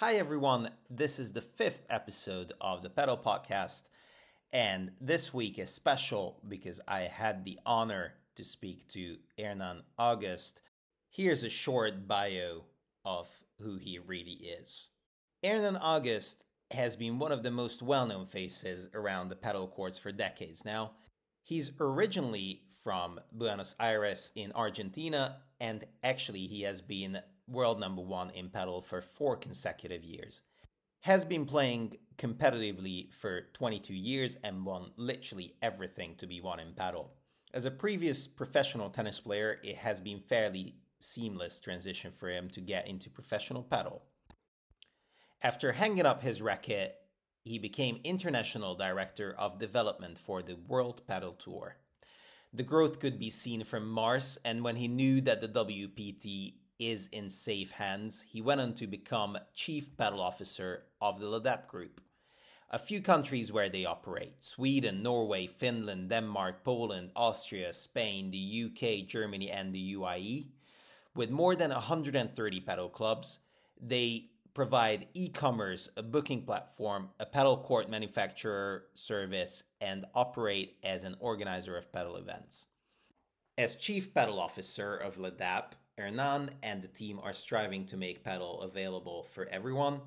Hi, everyone. This is the fifth episode of the Padel Podcast. And this week is special because I had the honor to speak to Hernan Auguste. Here's a short bio of who he really is. Hernan Auguste has been one of the most well known faces around the padel courts for decades now. He's originally from Buenos Aires in Argentina, and actually, he has been world number one in padel for four consecutive years. Has been playing competitively for 22 years and won literally everything to be won in padel. As a previous professional tennis player, it has been fairly seamless transition for him to get into professional padel. After hanging up his racket, he became international director of development for the World Padel Tour. The growth could be seen from Mars, and when he knew that the WPT is in safe hands, he went on to become Chief Padel Officer of the Ledap Group. A few countries where they operate Sweden, Norway, Finland, Denmark, Poland, Austria, Spain, the UK, Germany, and the UAE. With more than 130 padel clubs, they provide e commerce, a booking platform, a padel court manufacturer service, and operate as an organizer of padel events. As Chief Padel Officer of Ledap, Hernan and the team are striving to make padel available for everyone,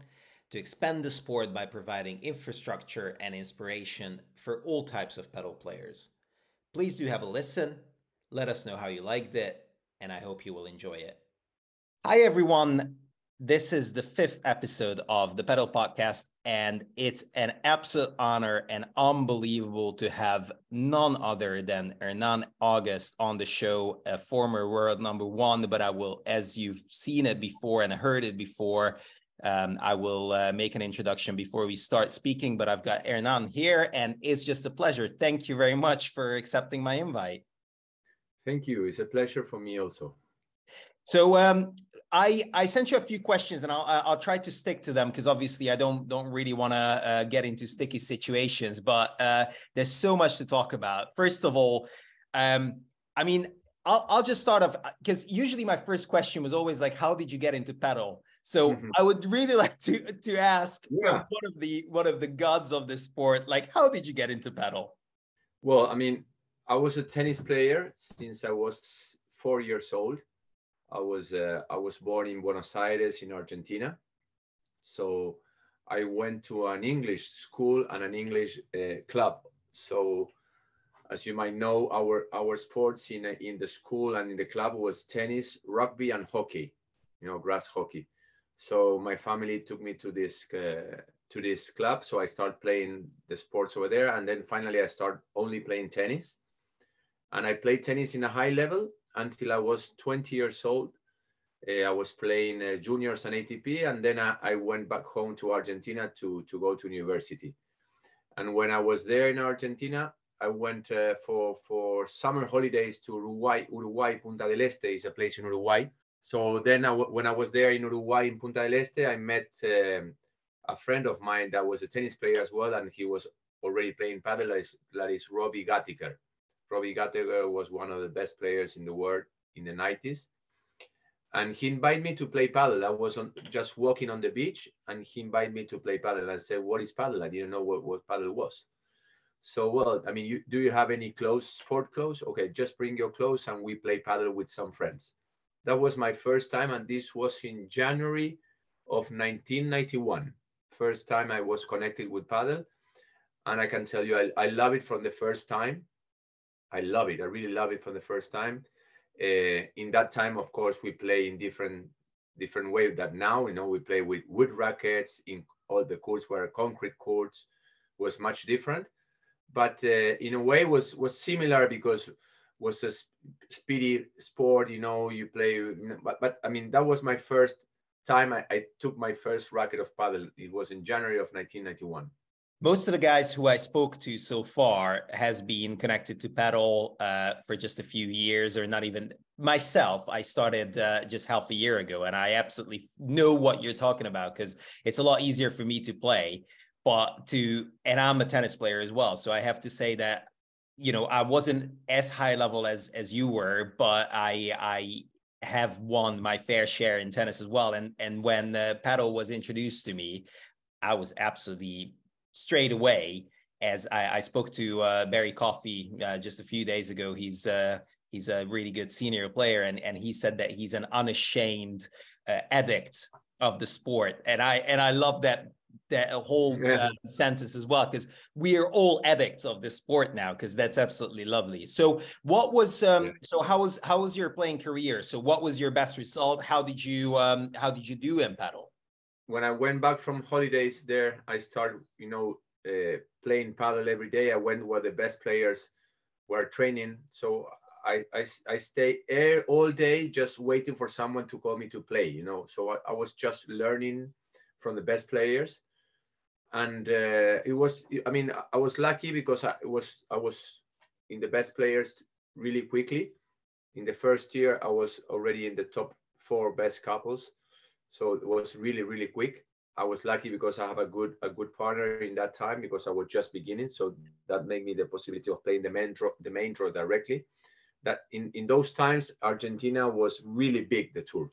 to expand the sport by providing infrastructure and inspiration for all types of padel players. Please do have a listen. Let us know how you liked it, and I hope you will enjoy it. Hi, everyone. This is the fifth episode of the Padel Podcast, and it's an absolute honor and unbelievable to have none other than Hernan Auguste on the show, a former world number one. But I will, as you've seen it before and heard it before, um, I will uh, make an introduction before we start speaking. But I've got Hernan here, and it's just a pleasure. Thank you very much for accepting my invite. Thank you. It's a pleasure for me also. So um, I I sent you a few questions, and I'll I'll try to stick to them because obviously I don't don't really want to uh, get into sticky situations. But uh, there's so much to talk about. First of all, um, I mean, I'll I'll just start off because usually my first question was always like, how did you get into padel? So mm-hmm. I would really like to to ask yeah. one of the one of the gods of the sport, like, how did you get into padel? Well, I mean, I was a tennis player since I was four years old I was uh, I was born in Buenos Aires in Argentina, so I went to an English school and an English uh, club. So, as you might know, our our sports in in the school and in the club was tennis, rugby, and hockey. You know, grass hockey. So my family took me to this uh, to this club. So I started playing the sports over there, and then finally I started only playing tennis. And I played tennis in a high level until I was 20 years old. Uh, I was playing uh, juniors and ATP, and then I, I, went back home to Argentina to, to go to university. And when I was there in Argentina, I went uh, for, for summer holidays to Uruguay. Uruguay, Punta del Este is a place in Uruguay. So then, when I was there in Uruguay, in Punta del Este, I met um, a friend of mine that was a tennis player as well, and he was already playing paddle. That is, that is Robbie Gattiker. Robbie Gattiker was one of the best players in the world in the 90s. And he invited me to play paddle. I was on, just walking on the beach and he invited me to play paddle. I said, What is paddle? I didn't know what, what paddle was. So, well, I mean, you, do you have any clothes, sport clothes? Okay, just bring your clothes and we play paddle with some friends. That was my first time. And this was in January of 1991. First time I was connected with paddle. And I can tell you, I, I love it from the first time I love it. I really love it from the first time. Uh, in that time, of course, we play in different different way that now. You know, we play with wood rackets. In all the courts were concrete courts, was much different. But uh, in a way, was was similar because was a speedy sport. You know, you play. But but I mean, that was my first time I, I took my first racket of paddle. It was in January of 1991 most of the guys who I spoke to so far has been connected to padel uh, for just a few years, or not even myself. I started uh, just half a year ago, and I absolutely know what you're talking about because it's a lot easier for me to play. But to and I'm a tennis player as well, so I have to say that you know I wasn't as high level as as you were, but I I have won my fair share in tennis as well. And and when the paddle was introduced to me, I was absolutely straight away. As I, I spoke to uh, Barry Coffey uh, just a few days ago, he's uh, he's a really good senior player, and and he said that he's an unashamed uh, addict of the sport, and I and I love that that whole yeah. uh, sentence as well because we are all addicts of this sport now because that's absolutely lovely so what was um yeah. so how was how was your playing career so what was your best result how did you um how did you do in paddle when i went back from holidays there i started you know uh, playing paddle every day. I went where the best players were training. So I, I, I stay all day just waiting for someone to call me to play, you know. So I, I was just learning from the best players. And uh, it was i mean i was lucky because i was i was in the best players really quickly. In the first year i was already in the top four best couples so it was really really quick. I was lucky because i have a good a good partner in that time because i was just beginning. So that made me the possibility of playing the main draw the main draw directly. That in in those times argentina was really big the tour.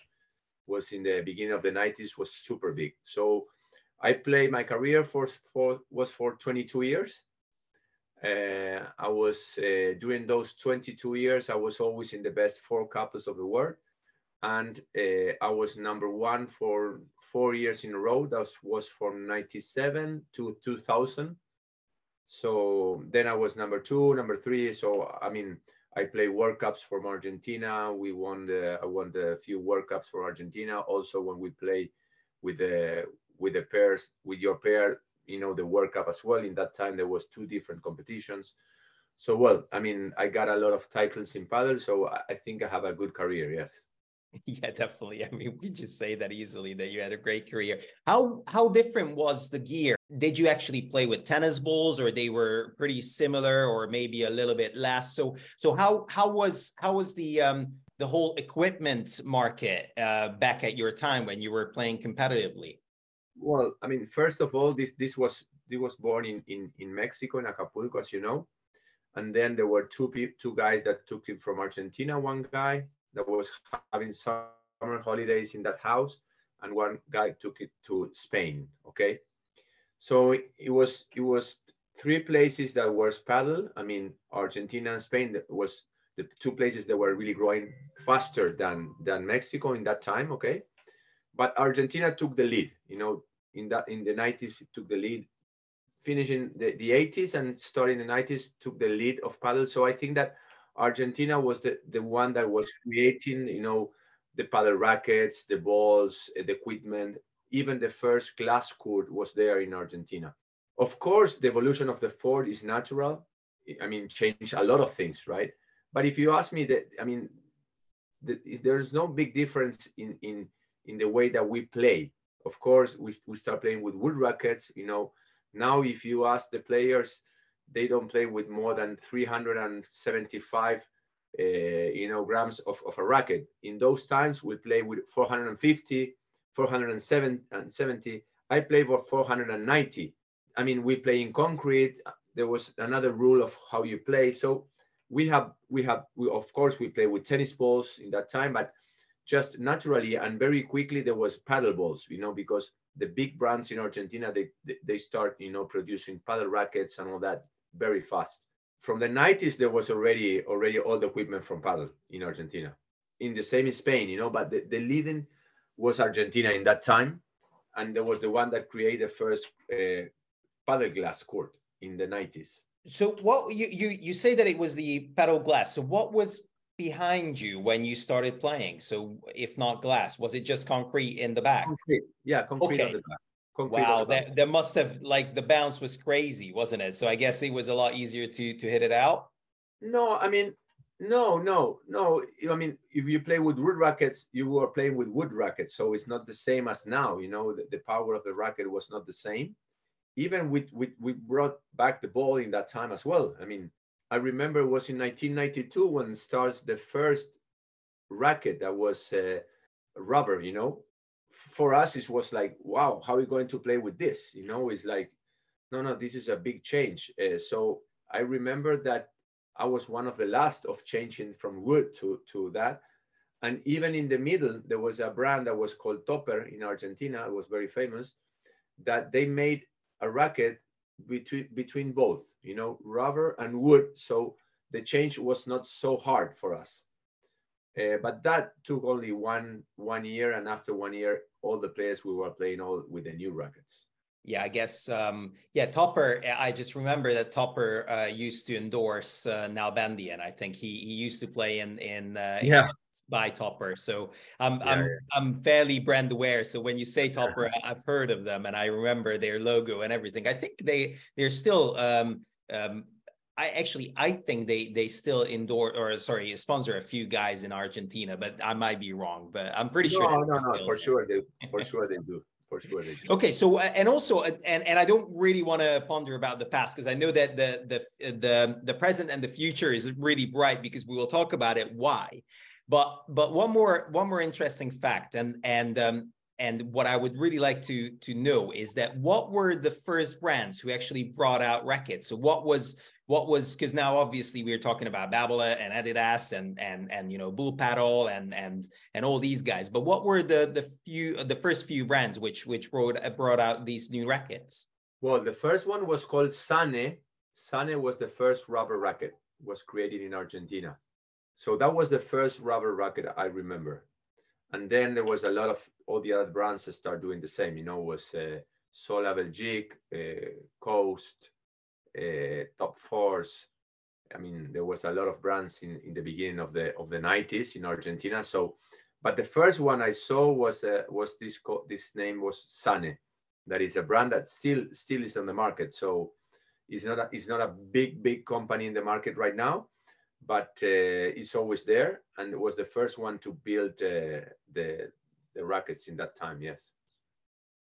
Was in the beginning of the 90s was super big. So I played my career for, for was for 22 years. Uh, I was uh, during those 22 years, I was always in the best four couples of the world, and uh, I was number one for four years in a row. That was from 97 to 2000. So then I was number two, number three. So I mean, I play World Cups from Argentina. We won the I won the few World Cups for Argentina. Also, when we play with the with the pairs with your pair you know the world cup as well in that time there was two different competitions so well i mean i got a lot of titles in paddle so i think i have a good career yes yeah definitely. I mean we just say that easily that you had a great career. How how different was the gear? Did you actually play with tennis balls or they were pretty similar or maybe a little bit less? So so how how was how was the um the whole equipment market uh, back at your time when you were playing competitively? Well, I mean, first of all, this this was this was born in in in Mexico in Acapulco, as you know, and then there were two two guys that took it from Argentina. One guy that was having summer holidays in that house, and one guy took it to Spain. Okay, so it was it was three places that were paddle. I mean, Argentina and Spain was the two places that were really growing faster than than Mexico in that time. Okay, but Argentina took the lead. You know, in that in the 90s, it took the lead. Finishing the, the 80s and starting the 90s, took the lead of paddle. So I think that Argentina was the, the one that was creating, you know, the paddle rackets, the balls, eh, the equipment. Even the first glass court was there in Argentina. Of course, the evolution of the sport is natural. I mean, change a lot of things, right? But if you ask me that, I mean, the, there's no big difference in in in the way that we play. Of course, we, we start playing with wood rackets. You know, now if you ask the players, they don't play with more than 375 uh, you know grams of, of a racket. In those times, we play with 450, 470. I play for 490. I mean, we play in concrete. There was another rule of how you play. So we have we have we of course we play with tennis balls in that time, but just naturally and very quickly there was paddle balls you know because the big brands in argentina they they start you know producing paddle rackets and all that very fast from the 90s there was already already all the equipment from paddle in argentina in the same in spain you know but the, the leading was argentina in that time and there was the one that created the first uh, paddle glass court in the 90s so what you, you you say that it was the paddle glass so what was behind you when you started playing? So if not glass, was it just concrete in the back? Concrete. Yeah, concrete okay. on the back. Wow, that, that must have like the bounce was crazy, wasn't it? So I guess it was a lot easier to to hit it out. No, I mean, no, no, no. I mean, if you play with wood rackets, you were playing with wood rackets, so it's not the same as now. You know, the, the power of the racket was not the same. Even with, with we brought back the ball in that time as well. I mean, I remember it was in 1992 when starts the first racket that was uh, rubber. You know, for us it was like, wow, how are we going to play with this? You know, it's like, no, no, this is a big change. Uh, so I remember that I was one of the last of changing from wood to to that, And even in the middle, there was a brand that was called Topper in Argentina. It was very famous. That they made a racket between between both, you know, rubber and wood. So the change was not so hard for us. Uh, but that took only one one year, and after one year, all the players we were playing all with the new rackets. Yeah, I guess. Um, yeah, Topper. I just remember that Topper uh, used to endorse uh, Nalbandian. I think he he used to play in in uh, yeah by Topper. So I'm yeah, I'm yeah. I'm fairly brand aware. So when you say Topper, I've heard of them and I remember their logo and everything. I think they they're still um, um, I actually I think they they still endorse or sorry sponsor a few guys in Argentina, but I might be wrong. But I'm pretty no, sure. No, no, no, for sure they for sure they do. For sure they do. Okay, so uh, and also uh, and and I don't really want to ponder about the past because I know that the the the the present and the future is really bright because we will talk about it. Why? But but one more one more interesting fact, and and um, and what I would really like to to know is that what were the first brands who actually brought out rackets? So what was what was because now obviously we are talking about Babolat and Adidas and and and you know Bullpadel and and and all these guys. But what were the the few the first few brands which which brought brought out these new rackets? Well, the first one was called Sane. Sane was the first rubber racket was created in Argentina. So that was the first rubber racket I remember. And then there was a lot of all the other brands that start doing the same. You know, was uh, Sola Belgique, uh, Coast, Top fours. I mean, there was a lot of brands in, in the beginning of the of the 90s in Argentina. So, but the first one I saw was uh, was this this name was Sane. That is a brand that still still is on the market. So, it's not a, it's not a big big company in the market right now but uh, it's always there and it was the first one to build uh, the the rackets in that time yes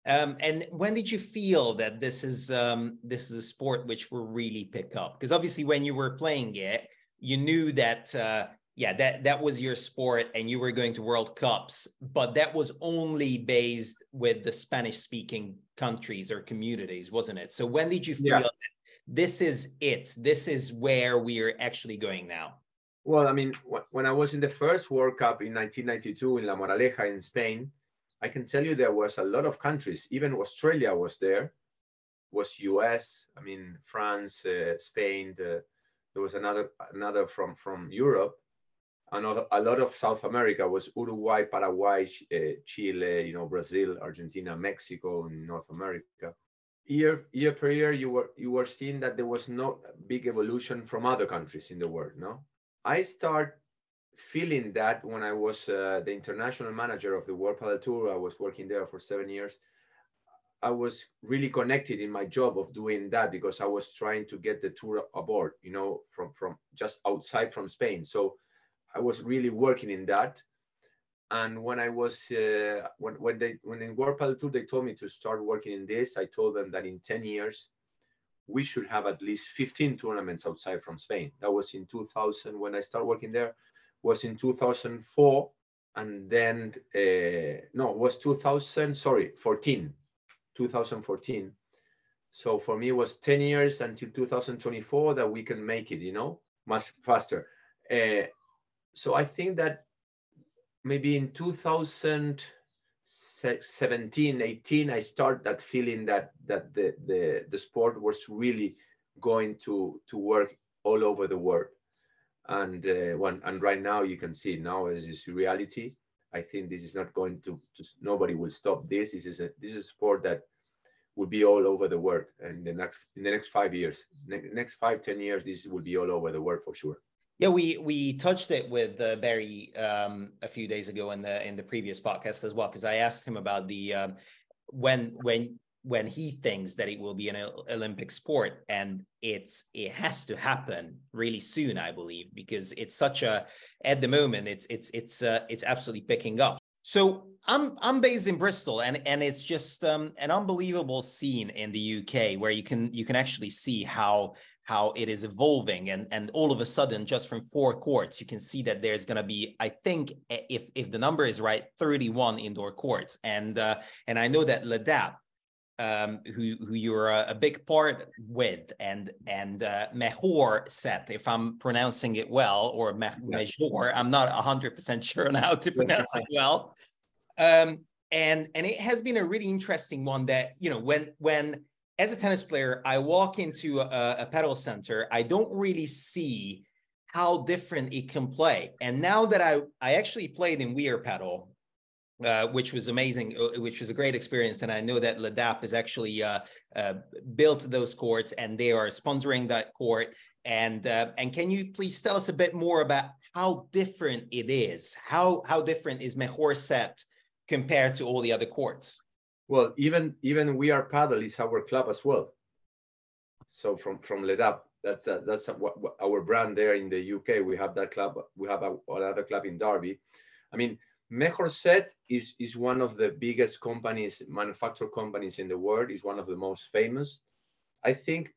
um, and when did you feel that this is um, this is a sport which will really pick up because obviously when you were playing it you knew that uh, yeah that that was your sport and you were going to world cups but that was only based with the spanish speaking countries or communities wasn't it so when did you feel yeah this is it. This is where we are actually going now. Well, I mean, when I was in the first World Cup in 1992 in La Moraleja in Spain, I can tell you there was a lot of countries. Even Australia was there, was US. I mean, France, uh, Spain. The, there was another another from from Europe. Another a lot of South America was Uruguay, Paraguay, uh, Chile. You know, Brazil, Argentina, Mexico, in North America year year per year you were you were seeing that there was no big evolution from other countries in the world no i start feeling that when i was uh, the international manager of the world padel tour i was working there for seven years i was really connected in my job of doing that because i was trying to get the tour aboard you know from from just outside from spain so i was really working in that and when I was uh, when when they when in World Padel Tour they told me to start working in this, I told them that in 10 years we should have at least 15 tournaments outside from Spain. That was in 2000 when I started working there. Was in 2004, and then uh, no, was 2000. Sorry, 14, 2014. So for me, it was 10 years until 2024 that we can make it. You know, much faster. Uh, so I think that maybe in 2017 18 i start that feeling that that the, the the sport was really going to to work all over the world and uh, when and right now you can see now is this reality. I think this is not going to, to nobody will stop this. This is a this is a sport that will be all over the world in the next in the next five years. Ne- next five ten years this will be all over the world for sure. Yeah, we we touched it with uh, Barry um, a few days ago in the in the previous podcast as well because I asked him about the um, when when when he thinks that it will be an Olympic sport and it's it has to happen really soon I believe because it's such a at the moment it's it's it's uh, it's absolutely picking up. So I'm I'm based in Bristol and and it's just um, an unbelievable scene in the UK where you can you can actually see how how it is evolving and and all of a sudden just from four courts you can see that there's going to be i think if if the number is right 31 indoor courts and uh, and i know that ledap um, who who you're a, a, big part with, and and uh, Mejor set, if I'm pronouncing it well, or. Mejor, I'm not hundred percent sure on how to pronounce it well. Um, and and it has been a really interesting one that you know when when as a tennis player I walk into a, a padel center, I don't really see how different it can play. And now that I I actually played in We Are Padel uh, which was amazing, uh, which was a great experience. And I know that LEDAP has actually uh, uh, built those courts and they are sponsoring that court. And uh, and can you please tell us a bit more about how different it is? How how different is Mejor set compared to all the other courts? Well, even even we are padel is our club as well. So from from LEDAP, that's a, that's a, what, what our brand there in the UK. We have that club. We have a, another club in Derby. I mean, Mejor Set is, is one of the biggest companies, manufacturer companies in the world, is one of the most famous. I think,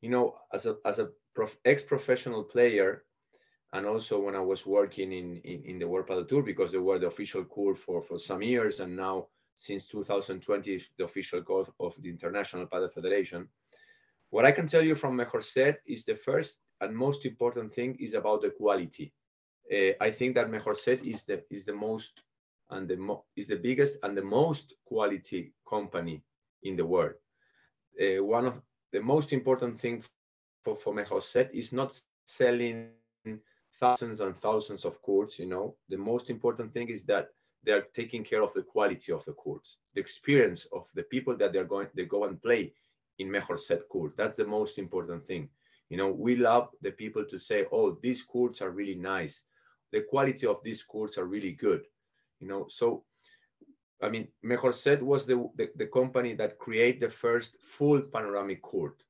you know, as a, as a prof, ex-professional player, and also when I was working in, in, in the World Padel Tour, because they were the official court for, for some years, and now since 2020, the official court of the International Padel Federation. What I can tell you from Mejor Set is the first and most important thing is about the quality uh, I think that Mejor Set is the is the most and the mo- is the biggest and the most quality company in the world. Uh, one of the most important thing for, for Mejor Set is not selling thousands and thousands of courts. You know, the most important thing is that they are taking care of the quality of the courts, the experience of the people that they're going they go and play in Mejor Set court. That's the most important thing. You know, we love the people to say, "Oh, these courts are really nice the quality of these courts are really good. You know, so I mean, Mejor Set was the, the, the company that created the first full panoramic court.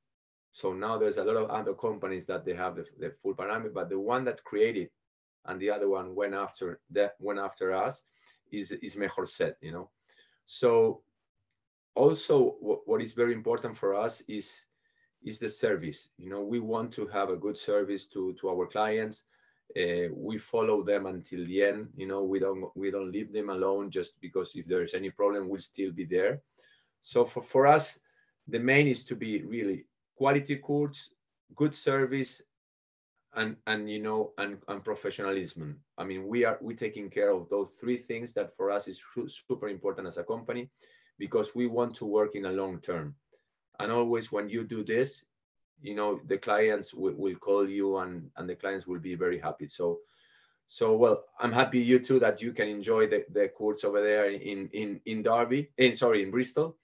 So now there's a lot of other companies that they have the, the full panoramic, but the one that created and the other one went after that went after us is is Mejor Set, you know. So also what, what is very important for us is is the service. You know, we want to have a good service to to our clients uh, we follow them until the end you know we don't we don't leave them alone just because if there's any problem we'll still be there. So for, for us the main is to be really quality courts good service and and you know and, and professionalism. I mean we are we taking care of those three things that for us is super important as a company because we want to work in a long term. And always when you do this you know the clients will, will call you and and the clients will be very happy. So so well i'm happy you too that you can enjoy the, the courts over there in in in derby in sorry in bristol.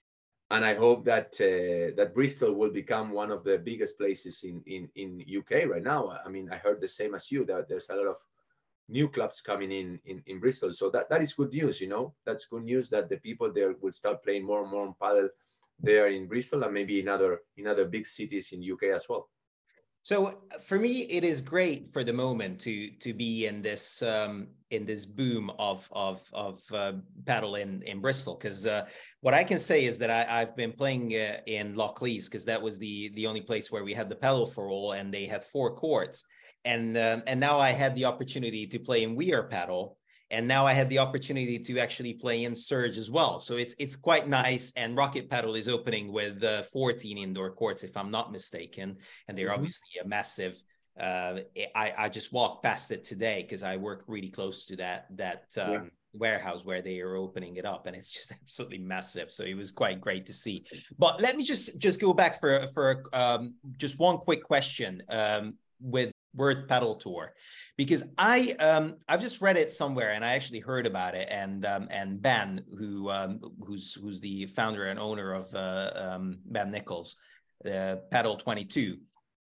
And i hope that uh, that bristol will become one of the biggest places in in in uk right now. I mean i heard the same as you that there's a lot of new clubs coming in in, in bristol. So that that is good news you know. That's good news that the people there will start playing more and more on padel there in Bristol and maybe in other in other big cities in UK as well. So for me, it is great for the moment to to be in this um, in this boom of of of uh, padel in in Bristol because uh, what I can say is that I, I've been playing uh, in Lockleaze because that was the the only place where we had the paddle for all and they had four courts and um, and now I had the opportunity to play in We Are Padel and now I had the opportunity to actually play in Surge as well. So it's it's quite nice. And Rocket Padel is opening with uh, 14 indoor courts, if I'm not mistaken, and they're mm-hmm. obviously a massive. Uh, I I just walked past it today because I work really close to that that um, yeah. warehouse where they are opening it up, and it's just absolutely massive. So it was quite great to see. But let me just just go back for for um, just one quick question um, with World Padel Tour. Because I um, I've just read it somewhere and I actually heard about it and um, and Ben who um, who's who's the founder and owner of uh, um, Ben Nichols uh, Padel 22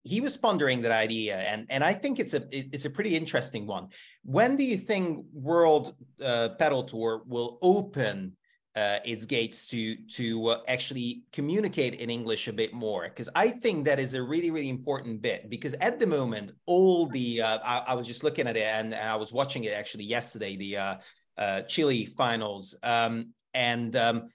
he was pondering that idea and and I think it's a it's a pretty interesting one. When do you think World uh, Padel Tour will open uh, its gates to to uh, actually communicate in English a bit more. Because I think that is a really really important bit because at the moment all the uh, I, I, was just looking at it and I was watching it actually yesterday the uh, uh, Chile finals um, and um,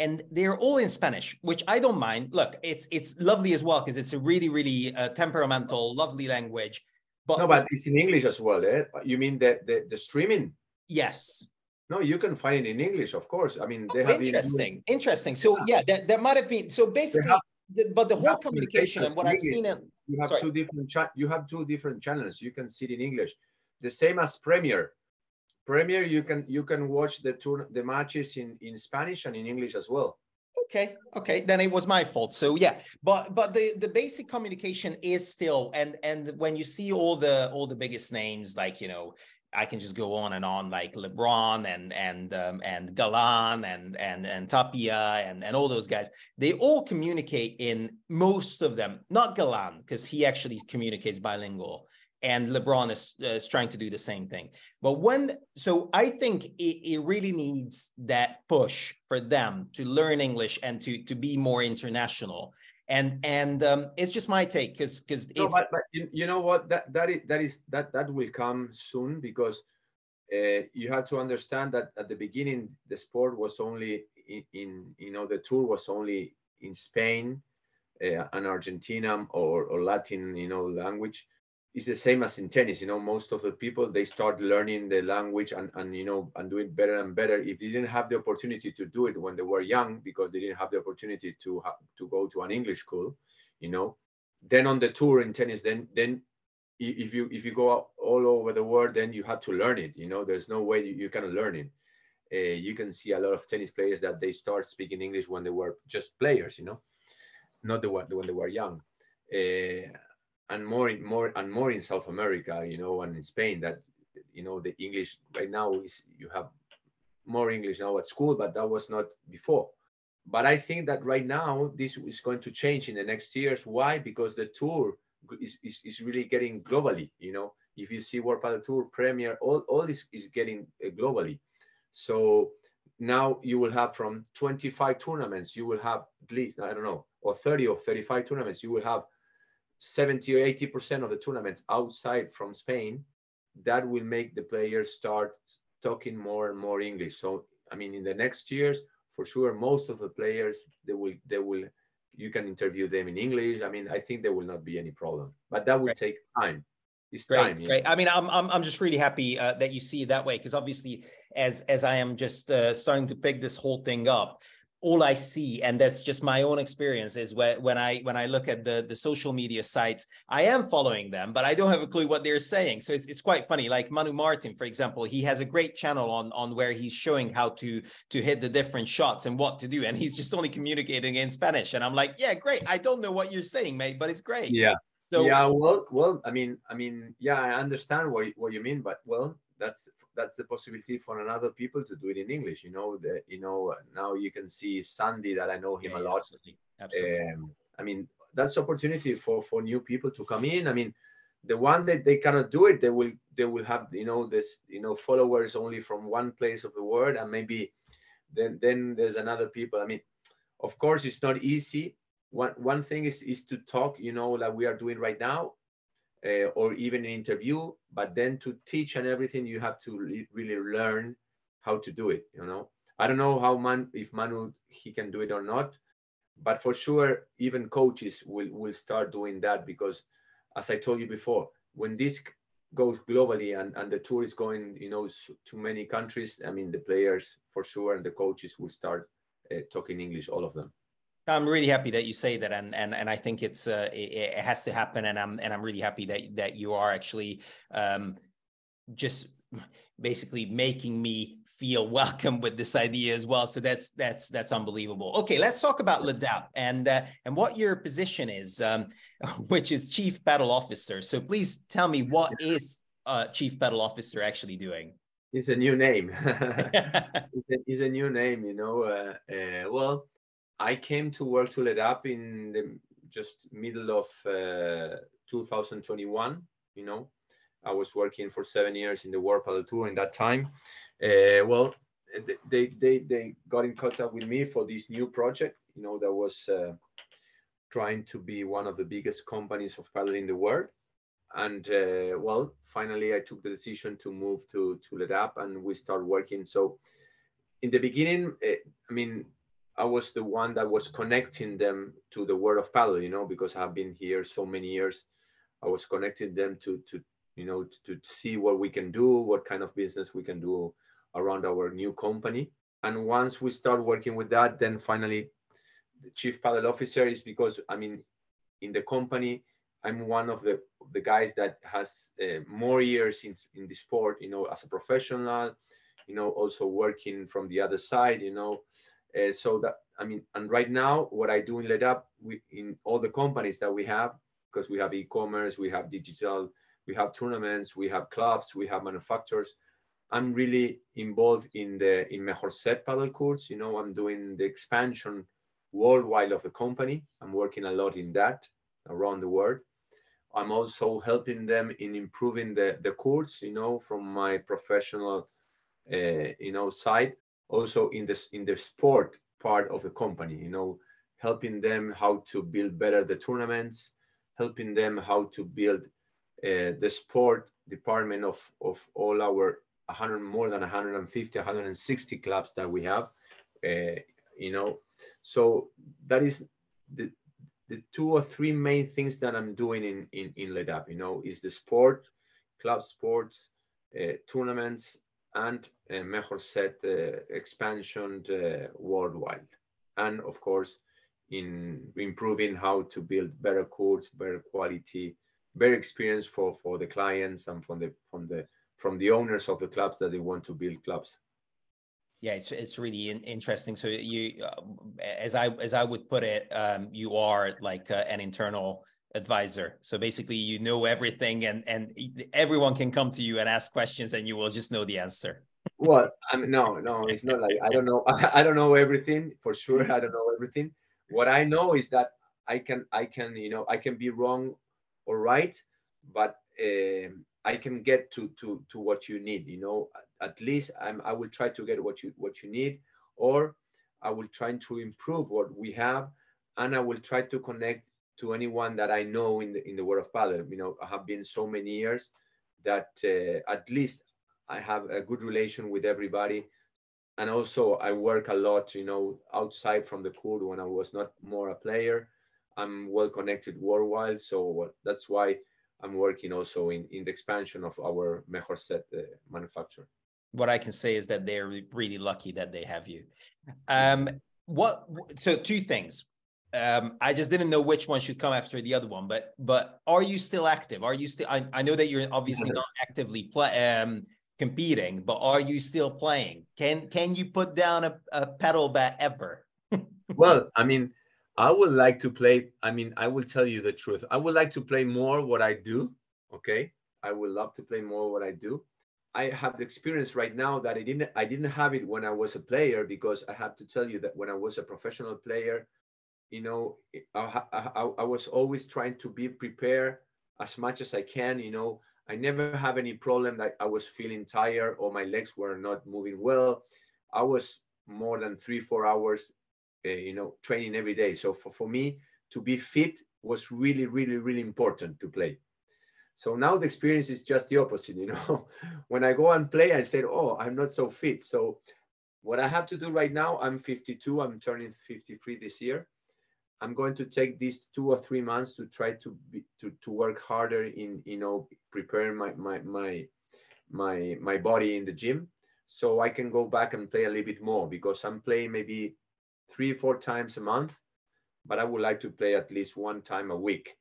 and they're all in Spanish which I don't mind. Look it's it's lovely as well because it's a really really uh, temperamental lovely language but no but it's in English as well eh? you mean the the, the streaming? Yes No, you can find it in English, of course. I mean, they oh, have interesting, been... interesting. So yeah, that, that might have been so basically. Have, the, but the whole communication and what I've seen in you have sorry. two different cha- you have two different channels. You can see it in English, the same as Premier. Premier, you can you can watch the tour the matches in in Spanish and in English as well okay okay then it was my fault so yeah but but the the basic communication is still and and when you see all the all the biggest names like you know I can just go on and on like Lebrón and and um, and Galan and and and Tapia and and all those guys. They all communicate in most of them. Not Galan because he actually communicates bilingual, and Lebrón is, uh, is trying to do the same thing. But when so I think it, it really needs that push for them to learn English and to to be more international and and um, it's just my take because because no, but, but you, know what? That that is that is that that will come soon because uh, you have to understand that at the beginning the sport was only in, in you know the tour was only in Spain uh, and Argentina or, or Latin you know language it's the same as in tennis you know most of the people they start learning the language and, and you know and do it better and better. If they didn't have the opportunity to do it when they were young because they didn't have the opportunity to have to go to an english school you know then on the tour in tennis then then if you if you go all over the world then you have to learn it you know there's no way you, you can learn it. Uh, you can see a lot of tennis players that they start speaking english when they were just players you know not the one when they were young. Uh, and more in more and more in South America, you know, and in Spain that you know the English right now is you have more English now at school, but that was not before. But I think that right now this is going to change in the next years. Why? Because the tour is, is, is really getting globally. You know, if you see World Padel Tour, Premier, all, all this is getting uh, globally. So now you will have from 25 tournaments, you will have at least, I don't know, or 30 or 35 tournaments, you will have 70 or 80 percent of the tournaments outside from Spain, that will make the players start talking more and more English. So I mean, in the next years, for sure, most of the players they will they will you can interview them in English. I mean, I think there will not be any problem, but that will right. take time. It's great, time. Great. I mean, I'm I'm I'm just really happy uh, that you see it that way because obviously, as as I am just uh, starting to pick this whole thing up, all I see, and that's just my own experience, is when, when I when I look at the the social media sites, I am following them, but I don't have a clue what they're saying. So it's, it's quite funny. Like Manu Martin, for example, he has a great channel on on where he's showing how to to hit the different shots and what to do, and he's just only communicating in Spanish. And I'm like, yeah, great. I don't know what you're saying, mate, but it's great. Yeah. So yeah, well, well, I mean, I mean, yeah, I understand what what you mean, but well, that's that's the possibility for another people to do it in English. You know, that you know now you can see Sandy that I know him yeah, a lot. Absolutely. absolutely. Um, I mean, that's opportunity for for new people to come in. I mean, the one that they cannot do it, they will they will have you know this you know followers only from one place of the world, and maybe then then there's another people. I mean, of course, it's not easy. One one thing is is to talk, you know, like we are doing right now uh, or even an interview but then to teach and everything you have to re- really learn how to do it you know? I don't know how man if manu he can do it or not but for sure even coaches will will start doing that because as i told you before when this goes globally and, and the tour is going you know to many countries i mean the players for sure and the coaches will start uh, talking english all of them I'm really happy that you say that, and and and I think it's uh, it, it, has to happen, and I'm and I'm really happy that that you are actually um, just basically making me feel welcome with this idea as well. So that's that's that's unbelievable. Okay, let's talk about LEDAP and uh, and what your position is, um, which is Chief Padel Officer. So please tell me what is uh, Chief Padel Officer actually doing? It's a new name. it's, a, it's, a, new name, you know. Uh, uh well I came to work to LEDAP in the just middle of uh, 2021. You know, I was working for seven years in the World Padel Tour in that time. Uh, well, they, they they got in contact with me for this new project. You know, that was uh, trying to be one of the biggest companies of paddle in the world. And uh, well, finally, I took the decision to move to to LEDAP, and we start working. So, in the beginning, uh, I mean, I was the one that was connecting them to the world of padel, you know, because I've been here so many years. I was connecting them to, to you know, to, to see what we can do, what kind of business we can do around our new company. And once we start working with that, then finally, the chief paddle officer is because I mean, in the company, I'm one of the the guys that has uh, more years in in the sport. You know, as a professional, you know, also working from the other side. You know, uh, so that I mean, and right now, what I do in LEDAP, we in all the companies that we have, because we have e-commerce, we have digital, we have tournaments, we have clubs, we have manufacturers. I'm really involved in the in Mejor Set paddle courts. You know, I'm doing the expansion worldwide of the company. I'm working a lot in that around the world. I'm also helping them in improving the, the courts, you know, from my professional, uh, you know, side. Also in this in the sport part of the company, you know, helping them how to build better the tournaments, helping them how to build uh, the sport department of of all our 100 more than 150 160 clubs that we have uh, you know. So that is the the two or three main things that i'm doing in in in ledap you know is the sport club sports uh, tournaments and mejor set uh, expansion uh, worldwide and of course in improving how to build better courts better quality better experience for for the clients and from the from the from the owners of the clubs that they want to build clubs. Yeah, it's it's really in, interesting. So you, uh, as I as I would put it, um, you are like uh, an internal advisor. So basically, you know everything, and and everyone can come to you and ask questions, and you will just know the answer. well, I mean, no, no, it's not like I don't know. I, don't know everything for sure. I don't know everything. What I know is that I can I can you know I can be wrong or right, but uh, I can get to to to what you need. You know, at least I'm I will try to get what you what you need, or I will try to improve what we have, and I will try to connect to anyone that I know in the in the world of paddle. You know, I have been so many years that uh, at least I have a good relation with everybody. And also, I work a lot, you know, outside from the court when I was not more a player. I'm well connected worldwide, so that's why I'm working also in, in the expansion of our Mejor Set uh, manufacturer. What I can say is that they're really lucky that they have you. Um, what? So two things. Um, I just didn't know which one should come after the other one. But but are you still active? Are you still? I, I know that you're obviously not actively play, um, competing, but are you still playing? Can can you put down a, a padel bat ever? well, I mean, I would like to play. I mean, I will tell you the truth. I would like to play more what I do. Okay. I would love to play more what I do. I have the experience right now that I didn't I didn't have it when I was a player because I have to tell you that when I was a professional player, you know, I, I, I was always trying to be prepared as much as I can. You know, I never have any problem that I was feeling tired or my legs were not moving well. I was more than three four hours uh, you know, training every day. So for, for me to be fit was really, really, really important to play. So now the experience is just the opposite, you know. when I go and play, I said, oh, I'm not so fit. So what I have to do right now, I'm 52, I'm turning 53 this year. I'm going to take these two or three months to try to be, to, to work harder in, you know, preparing my, my, my, my, my body in the gym so I can go back and play a little bit more because I'm playing maybe three, or four times a month, but I would like to play at least one time a week.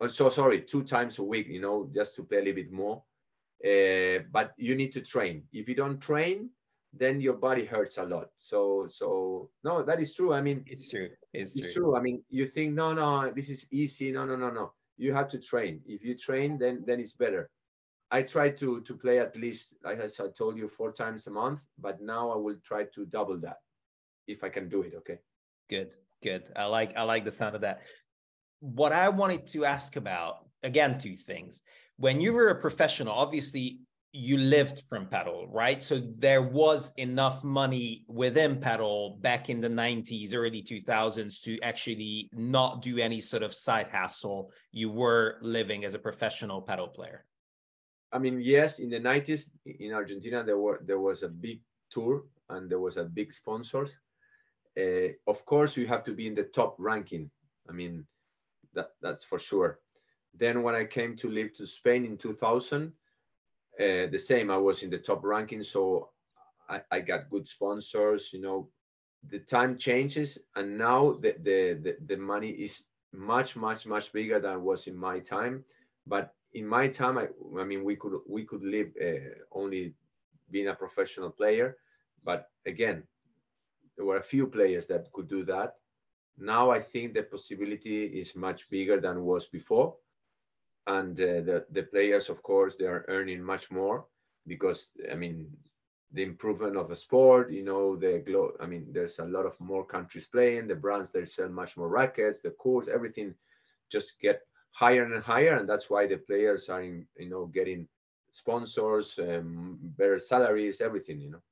Oh, so sorry, two times a week, you know, just to play a little bit more. Uh, but you need to train. If you don't train, then your body hurts a lot. So, so no, that is true. I mean, it's true. It's, it's true. true. I mean, you think, no, no, this is easy. No, no, no, no. You have to train. If you train, then then it's better. I try to to play at least, like I told you, four times a month. But now I will try to double that if I can do it. Okay. Good. Good. I like I like the sound of that. What I wanted to ask about again, two things. When you were a professional, obviously you lived from paddle, right? So there was enough money within paddle back in the 90s, early 2000s to actually not do any sort of side hustle. You were living as a professional paddle player. I mean, yes, in the 90s in Argentina there were there was a big tour and there was a big sponsors uh, of course, you have to be in the top ranking. I mean, that that's for sure. Then when I came to live to Spain in 2000, uh, the same. I was in the top ranking, so I, I got good sponsors. You know, the time changes, and now the, the the the money is much much much bigger than was in my time. But in my time, I, I mean, we could we could live uh, only being a professional player. But again, there were a few players that could do that. Now I think the possibility is much bigger than was before, and uh, the the players, of course, they are earning much more because I mean the improvement of the sport you know the glo- i mean there's a lot of more countries playing the brands they sell much more rackets the courts everything just get higher and higher. And that's why the players are in, you know getting sponsors um, better salaries everything you know.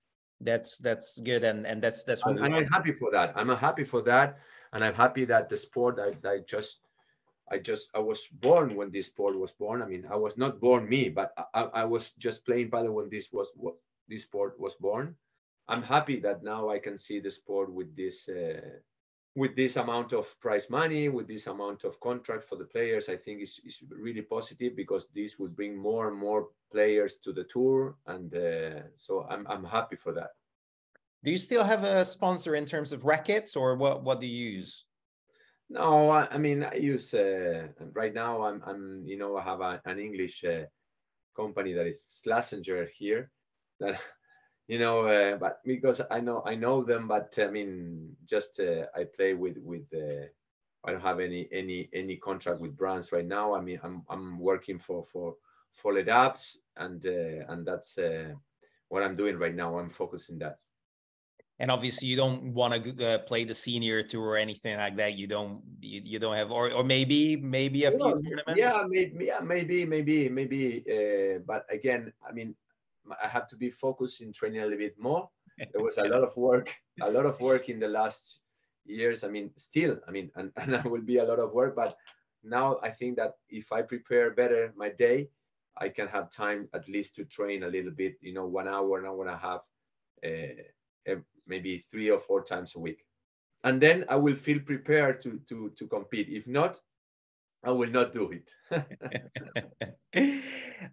That's that's good. And and that's that's what and, i'm happy for that. I'm happy for that. And i'm happy that the sport I, I just I just I was born when this sport was born. I mean, I was not born me, but I, I was just playing padel when this was what this sport was born. I'm happy that now I can see the sport with this uh, with this amount of prize money, with this amount of contract for the players. I think is is really positive because this will bring more and more players to the tour, and uh, so I'm I'm happy for that. Do you still have a sponsor in terms of rackets, or what what do you use? No, I, mean I use uh, right now. I'm I'm you know I have a, an English uh, company that is Slazenger here, that you know uh, but because i know i know them but i mean just uh, i play with with uh, i don't have any any any contract with brands right now i mean i'm i'm working for for for apps and uh, and that's what i'm doing right now i'm focusing that and obviously you don't want to uh, play the senior tour or anything like that you don't you, you don't have or or maybe maybe a few tournaments yeah maybe yeah maybe maybe maybe uh, but again i mean I have to be focused in training a little bit more. There was a lot of work, a lot of work in the last years. I mean, still, I mean, and, and will be a lot of work, but now I think that if I prepare better my day, I can have time at least to train a little bit, you know, one hour, an hour and a half, uh, maybe three or four times a week. And then I will feel prepared to, to, to compete. If not, I will not do it.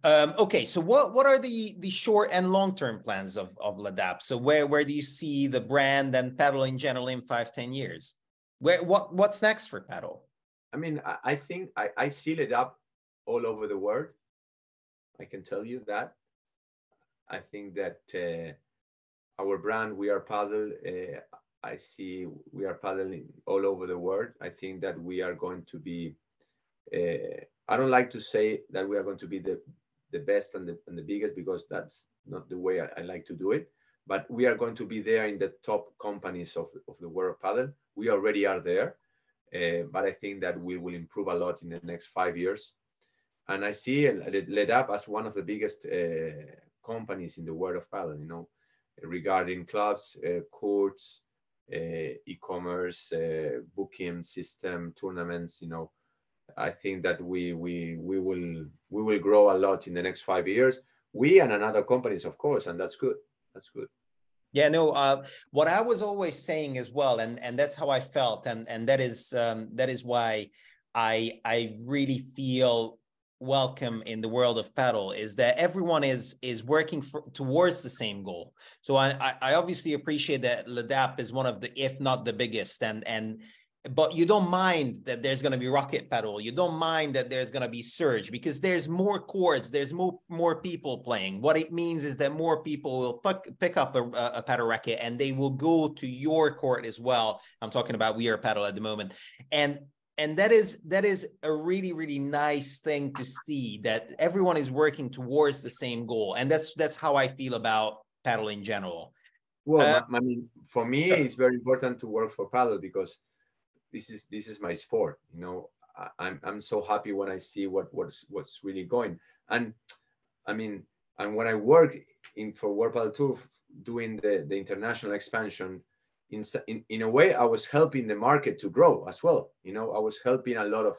um, okay, so what what are the the short and long term plans of of Ledap? So where where do you see the brand and padel in general in five ten years? Where what what's next for padel? I mean, I, I think I, I see Ledap all over the world. I can tell you that. I think that uh, our brand, We Are Padel. Uh, I see we are paddling all over the world. I think that we are going to be uh, I don't like to say that we are going to be the, the best and the, and the biggest because that's not the way I, I like to do it. But we are going to be there in the top companies of, of the world of padel. We already are there. Uh, but I think that we will improve a lot in the next five years. And I see Ledap as one of the biggest uh, companies in the world of padel, you know, regarding clubs, uh, courts, uh, e-commerce, uh, booking system, tournaments, you know, I think that we we we will we will grow a lot in the next five years. We and another companies, of course, and that's good. That's good. Yeah, no. Uh, what I was always saying as well, and and that's how I felt, and and that is um, that is why I I really feel welcome in the world of padel is that everyone is is working for, towards the same goal. So I I obviously appreciate that Ledap is one of the if not the biggest, and and but you don't mind that there's going to be Rocket Padel. You don't mind that there's going to be surge because there's more chords there's more more people playing. What it means is that more people will pick, pick up a, a padel racket and they will go to your court as well. I'm talking about We Are Padel at the moment. And and that is that is a really really nice thing to see that everyone is working towards the same goal. And that's that's how i feel about padel in general. Well uh, i mean for me it's very important to work for padel because this is this is my sport you know? I, i'm i'm so happy when i see what what's what's really going. And i mean and when i work in for World Padel Tour doing the the international expansion in, in in a way i was helping the market to grow as well you know i was helping a lot of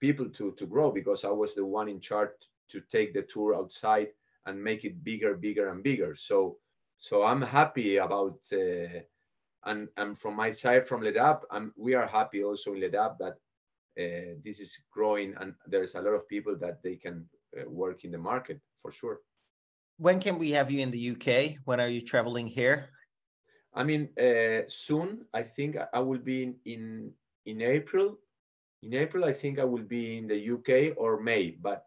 people to to grow because i was the one in charge to take the tour outside and make it bigger bigger and bigger so so i'm happy about uh, and, and from my side, from Ledap, I'm, we are happy also in Ledap that uh, this is growing and there's a lot of people that they can uh, work in the market for sure. when can we have you in the UK? When are you traveling here? I mean, uh, soon. I think I will be in, in in April. In April, I think I will be in the UK or May. But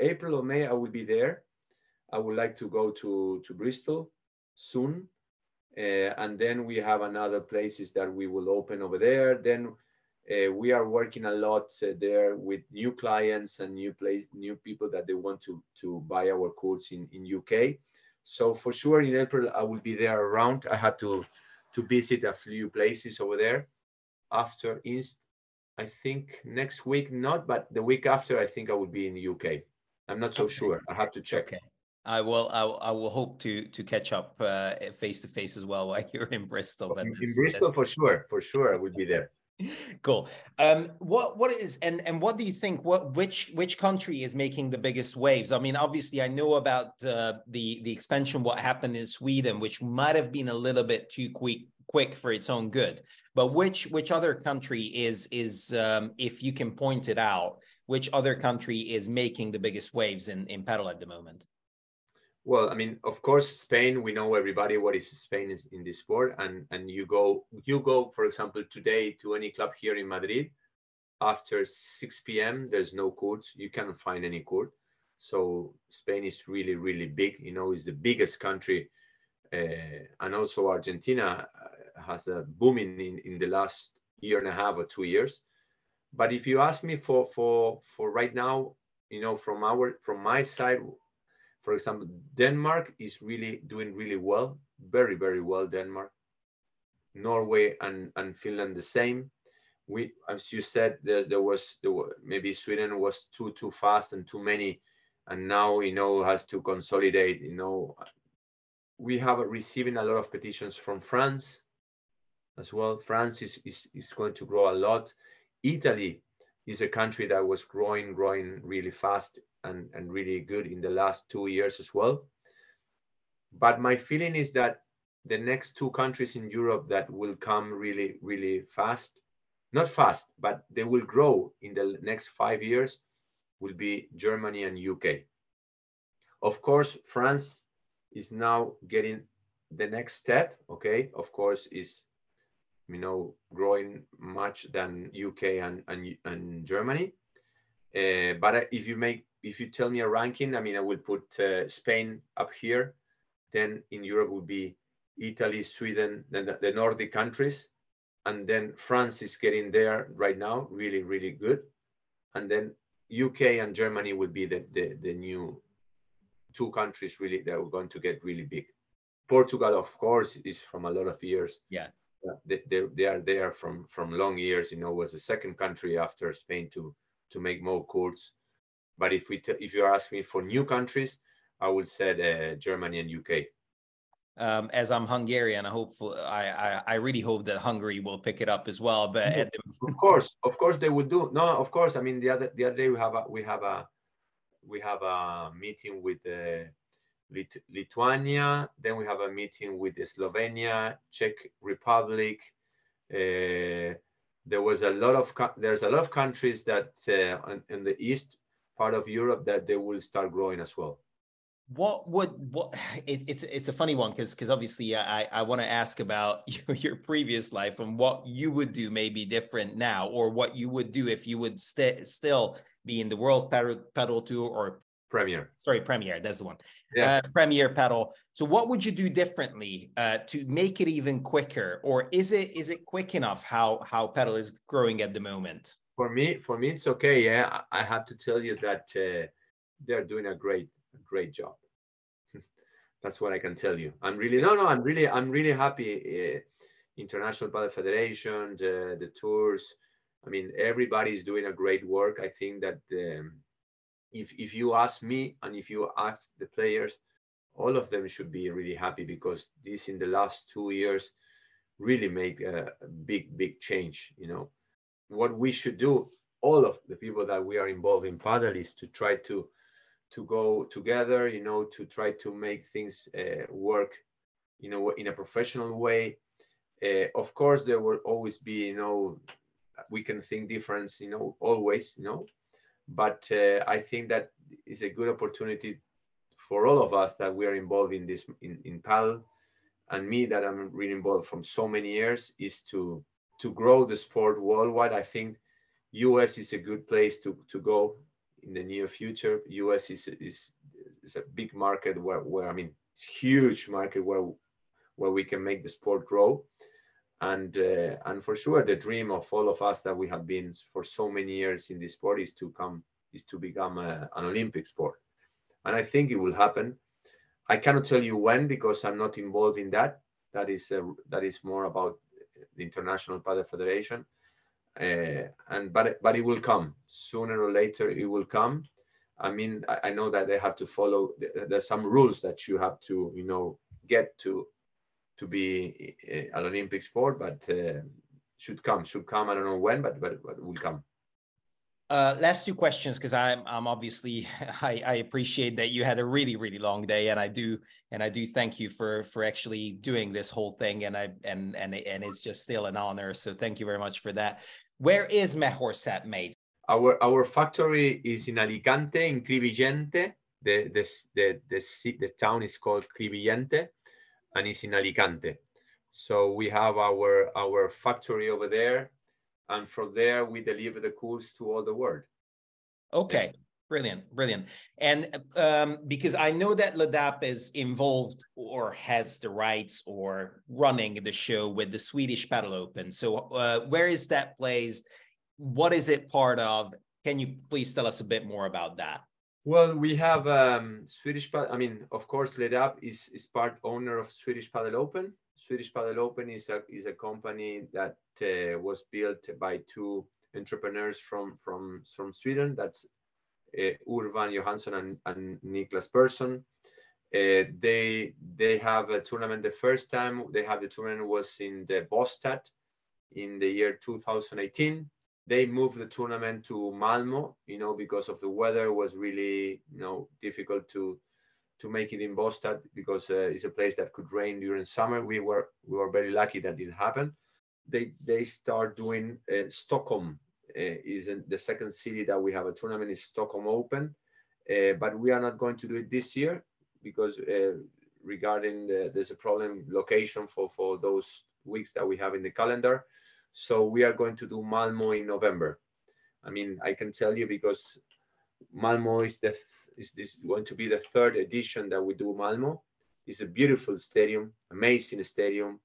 April or May, I will be there. I would like to go to to Bristol soon, uh, and then we have another places that we will open over there. Then uh, we are working a lot uh, there with new clients and new place, new people that they want to to buy our course in in UK. So for sure in April I will be there around. I had to to visit a few places over there. After Inst, I think next week not, but the week after I think I will be in the UK. I'm not so okay. sure. I have to check. Okay. I will. I, I will hope to to catch up uh, face to face as well while you're in Bristol. in, in Bristol, for sure, for sure, I will be there cool. Um what what is and and what do you think what which which country is making the biggest waves? I mean obviously i know about uh, the the expansion what happened in sweden which might have been a little bit too quick quick for its own good. But which which other country is is um if you can point it out which other country is making the biggest waves in in padel at the moment well, I mean, of course, Spain. We know everybody what is Spain is in this sport, and and you go you go, for example, today to any club here in Madrid. After 6 p.m., there's no court. You cannot find any court. So Spain is really really big. You know, it's the biggest country, uh, and also Argentina uh, has a booming in in the last year and a half or two years. But if you ask me for for for right now, you know, from our from my side, for example, Denmark is really doing really well, very, very well, Denmark. Norway and, and Finland the same. We, as you said, there, was there were, maybe Sweden was too too fast and too many, and now you know has to consolidate. You know, we have receiving a lot of petitions from France as well. France is is, is going to grow a lot. Italy is a country that was growing, growing really fast and, and really good in the last two years as well. But my feeling is that the next two countries in Europe that will come really, really fast, not fast, but they will grow in the next five years will be Germany and UK. Of course, France is now getting the next step, okay? Of course, is you know, growing much than UK and and, and Germany. Uh, but if you make if you tell me a ranking, I mean, I will put uh, Spain up here. Then in Europe would be Italy, Sweden, then the, the Nordic countries, and then France is getting there right now, really, really good. And then UK and Germany would be the, the, the new two countries really that are going to get really big. Portugal, of course, is from a lot of years. Yeah they, they, they are there from from long years. You know, was the second country after Spain to to make more courts. But if we if you ask me for new countries, I would say uh, Germany and UK. Um, as I'm Hungarian, I hope I, I, I really hope that Hungary will pick it up as well. But the... of course, of course they will do. No, of course. I mean, the other the other day we have a we have a we have a meeting with the Lit- Lithuania. Then we have a meeting with Slovenia, Czech Republic. Uh, there was a lot of there's a lot of countries that uh, in, in the east part of Europe that they will start growing as well what would what it, it's it's a funny one because because obviously i i want to ask about your, your, previous life and what you would do maybe different now or what you would do if you would st- still be in the world Pedal, padel tour or Premier. Sorry, Premier. That's the one. Yeah. Uh, Premier Padel. So, what would you do differently uh, to make it even quicker, or is it is it quick enough how how padel is growing at the moment? For me, for me, it's okay. Yeah, I have to tell you that uh, they're doing a great great job. That's what I can tell you. I'm really no no. I'm really I'm really happy. Uh, International Padel Federation, the, the tours. I mean, everybody is doing a great work. I think that. Um, if if you ask me and if you ask the players, all of them should be really happy because this in the last two years really make a, big big change. You know, what we should do, all of the people that we are involved in padel is to try to to go together. You know, to try to make things uh, work. You know, in a professional way. Uh, of course, there will always be. You know, we can think difference. You know, always. You know but uh, I think that is a good opportunity for all of us that we are involved in this in, in padel and me that I'm really involved from so many years is to to grow the sport worldwide. I think US is a good place to, to go in the near future. US is, is, is a big market where, where I mean, huge market where where we can make the sport grow. And uh, and for sure, the dream of all of us that we have been for so many years in this sport is to come is to become a, an Olympic sport. And I think it will happen. I cannot tell you when because I'm not involved in that. That is a, that is more about the International Padel Federation. Uh, and but but it will come sooner or later. It will come. I mean, I, I know that they have to follow. There's some rules that you have to, you know, get to to be uh, an Olympic sport, but uh, should come. Should come. I don't know when, but but, but will come. Uh, last two questions because I'm I'm obviously I, I appreciate that you had a really really long day and I do and I do thank you for for actually doing this whole thing and I and and and it's just still an honor so thank you very much for that. Where is Mejorset made? Our our factory is in Alicante in Crevillente. The the the the, the town is called Crevillente and it's in Alicante. So we have our our factory over there and from there we deliver the course to all the world. Okay. Brilliant. Brilliant. And um, because i know that ledap is involved or has the rights or running the show with the swedish padel open. So uh, where is that placed? What is it part of? Can you please tell us a bit more about that? Well we have um, swedish i mean of course ledap is is part owner of swedish padel open Swedish Padel Open is a is a company that uh, was built by two entrepreneurs from from from Sweden. That's uh, Urban Johansson and, and Niklas Persson. Uh, they they have a tournament. The first time they have the tournament was in the Båstad in the year 2018. They moved the tournament to Malmo, you know, because of the weather was really you know difficult to to make it in Båstad because uh, it's a place that could rain during summer. We were we were very lucky that didn't happen. They they start doing uh, Stockholm uh, is the second city that we have a tournament is Stockholm Open, uh, but we are not going to do it this year because uh, regarding the, there's a problem location for for those weeks that we have in the calendar. So we are going to do Malmo in November. I mean, I can tell you because Malmo is the is this going to be the third edition that we do Malmo. It's a beautiful stadium, amazing stadium,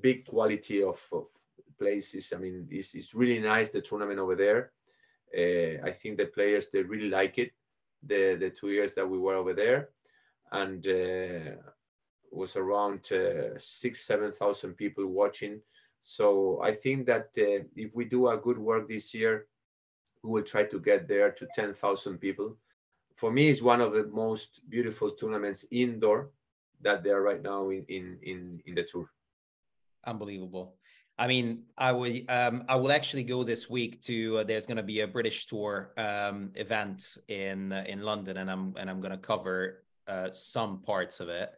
big quality of, of places. I mean, it's, it's really nice the tournament over there. Uh, I think the players they really like it. The the two years that we were over there, and uh, was around uh, six seven thousand people watching. So I think that uh, if we do a good work this year, we will try to get there to ten thousand people for me is one of the most beautiful tournaments indoor that there are right now in in in, in the tour. Unbelievable. I mean i will um i will actually go this week to uh, there's going to be a british tour um event in uh, in london and i'm and i'm going to cover uh, some parts of it.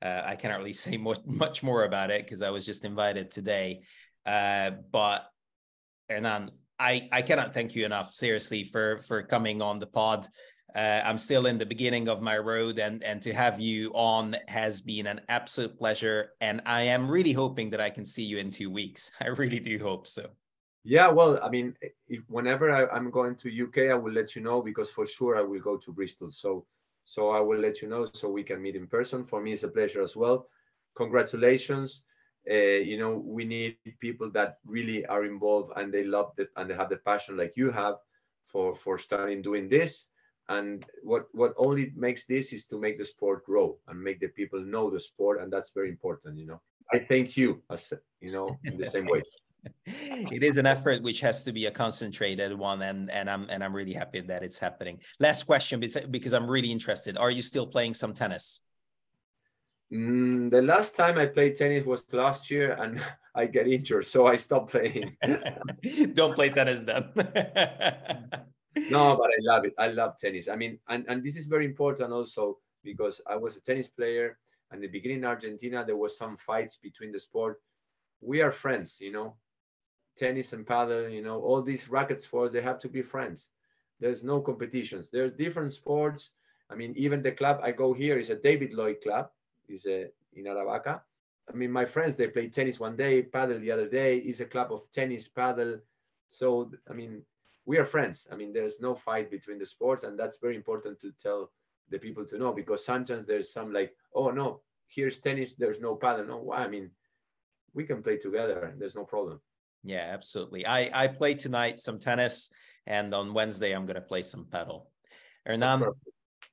Uh, i cannot really say much, much more about it because i was just invited today. Uh but hernan i i cannot thank you enough seriously for for coming on the pod uh, I'm still in the beginning of my road, and and to have you on has been an absolute pleasure. And I am really hoping that I can see you in two weeks. I really do hope so. Yeah, well, I mean, if whenever I, am going to UK, I will let you know because for sure I will go to Bristol. So so I will let you know so we can meet in person. For me, it's a pleasure as well. Congratulations. Uh, you know, we need people that really are involved and they love it and they have the passion like you have for for starting doing this and what what only makes this is to make the sport grow and make the people know the sport and that's very important you know. I thank you as you know in the same way. It is an effort which has to be a concentrated one and and i'm and i'm really happy that it's happening. Last question because i'm really interested. Are you still playing some tennis? Mm, the last time i played tennis was last year and i get injured so i stopped playing. Don't play tennis then no, but I love it. I love tennis. I mean, and, and this is very important also because I was a tennis player and the beginning in Argentina, there was some fights between the sport. We are friends, you know, tennis and padel, you know, all these racket sports, they have to be friends. There's no competitions. There are different sports I mean, even the club I go here is a David Lloyd club, is a in Aravaca. I mean, my friends they play tennis one day, padel the other day. Is a club of tennis, padel. So I mean, we are friends. I mean, there's no fight between the sports, and that's very important to tell the people to know because sometimes there's some like, oh no, here's tennis, there's no padel. No, why? I mean, we can play together. There's no problem. Yeah, absolutely. I I play tonight some tennis, and on Wednesday I'm going to play some padel. Hernan,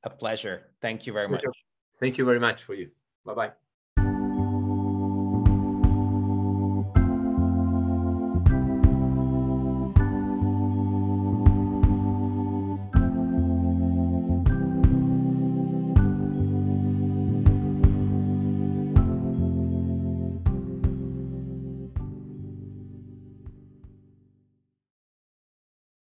a pleasure. Thank you very much. Thank you very much for you. Bye bye.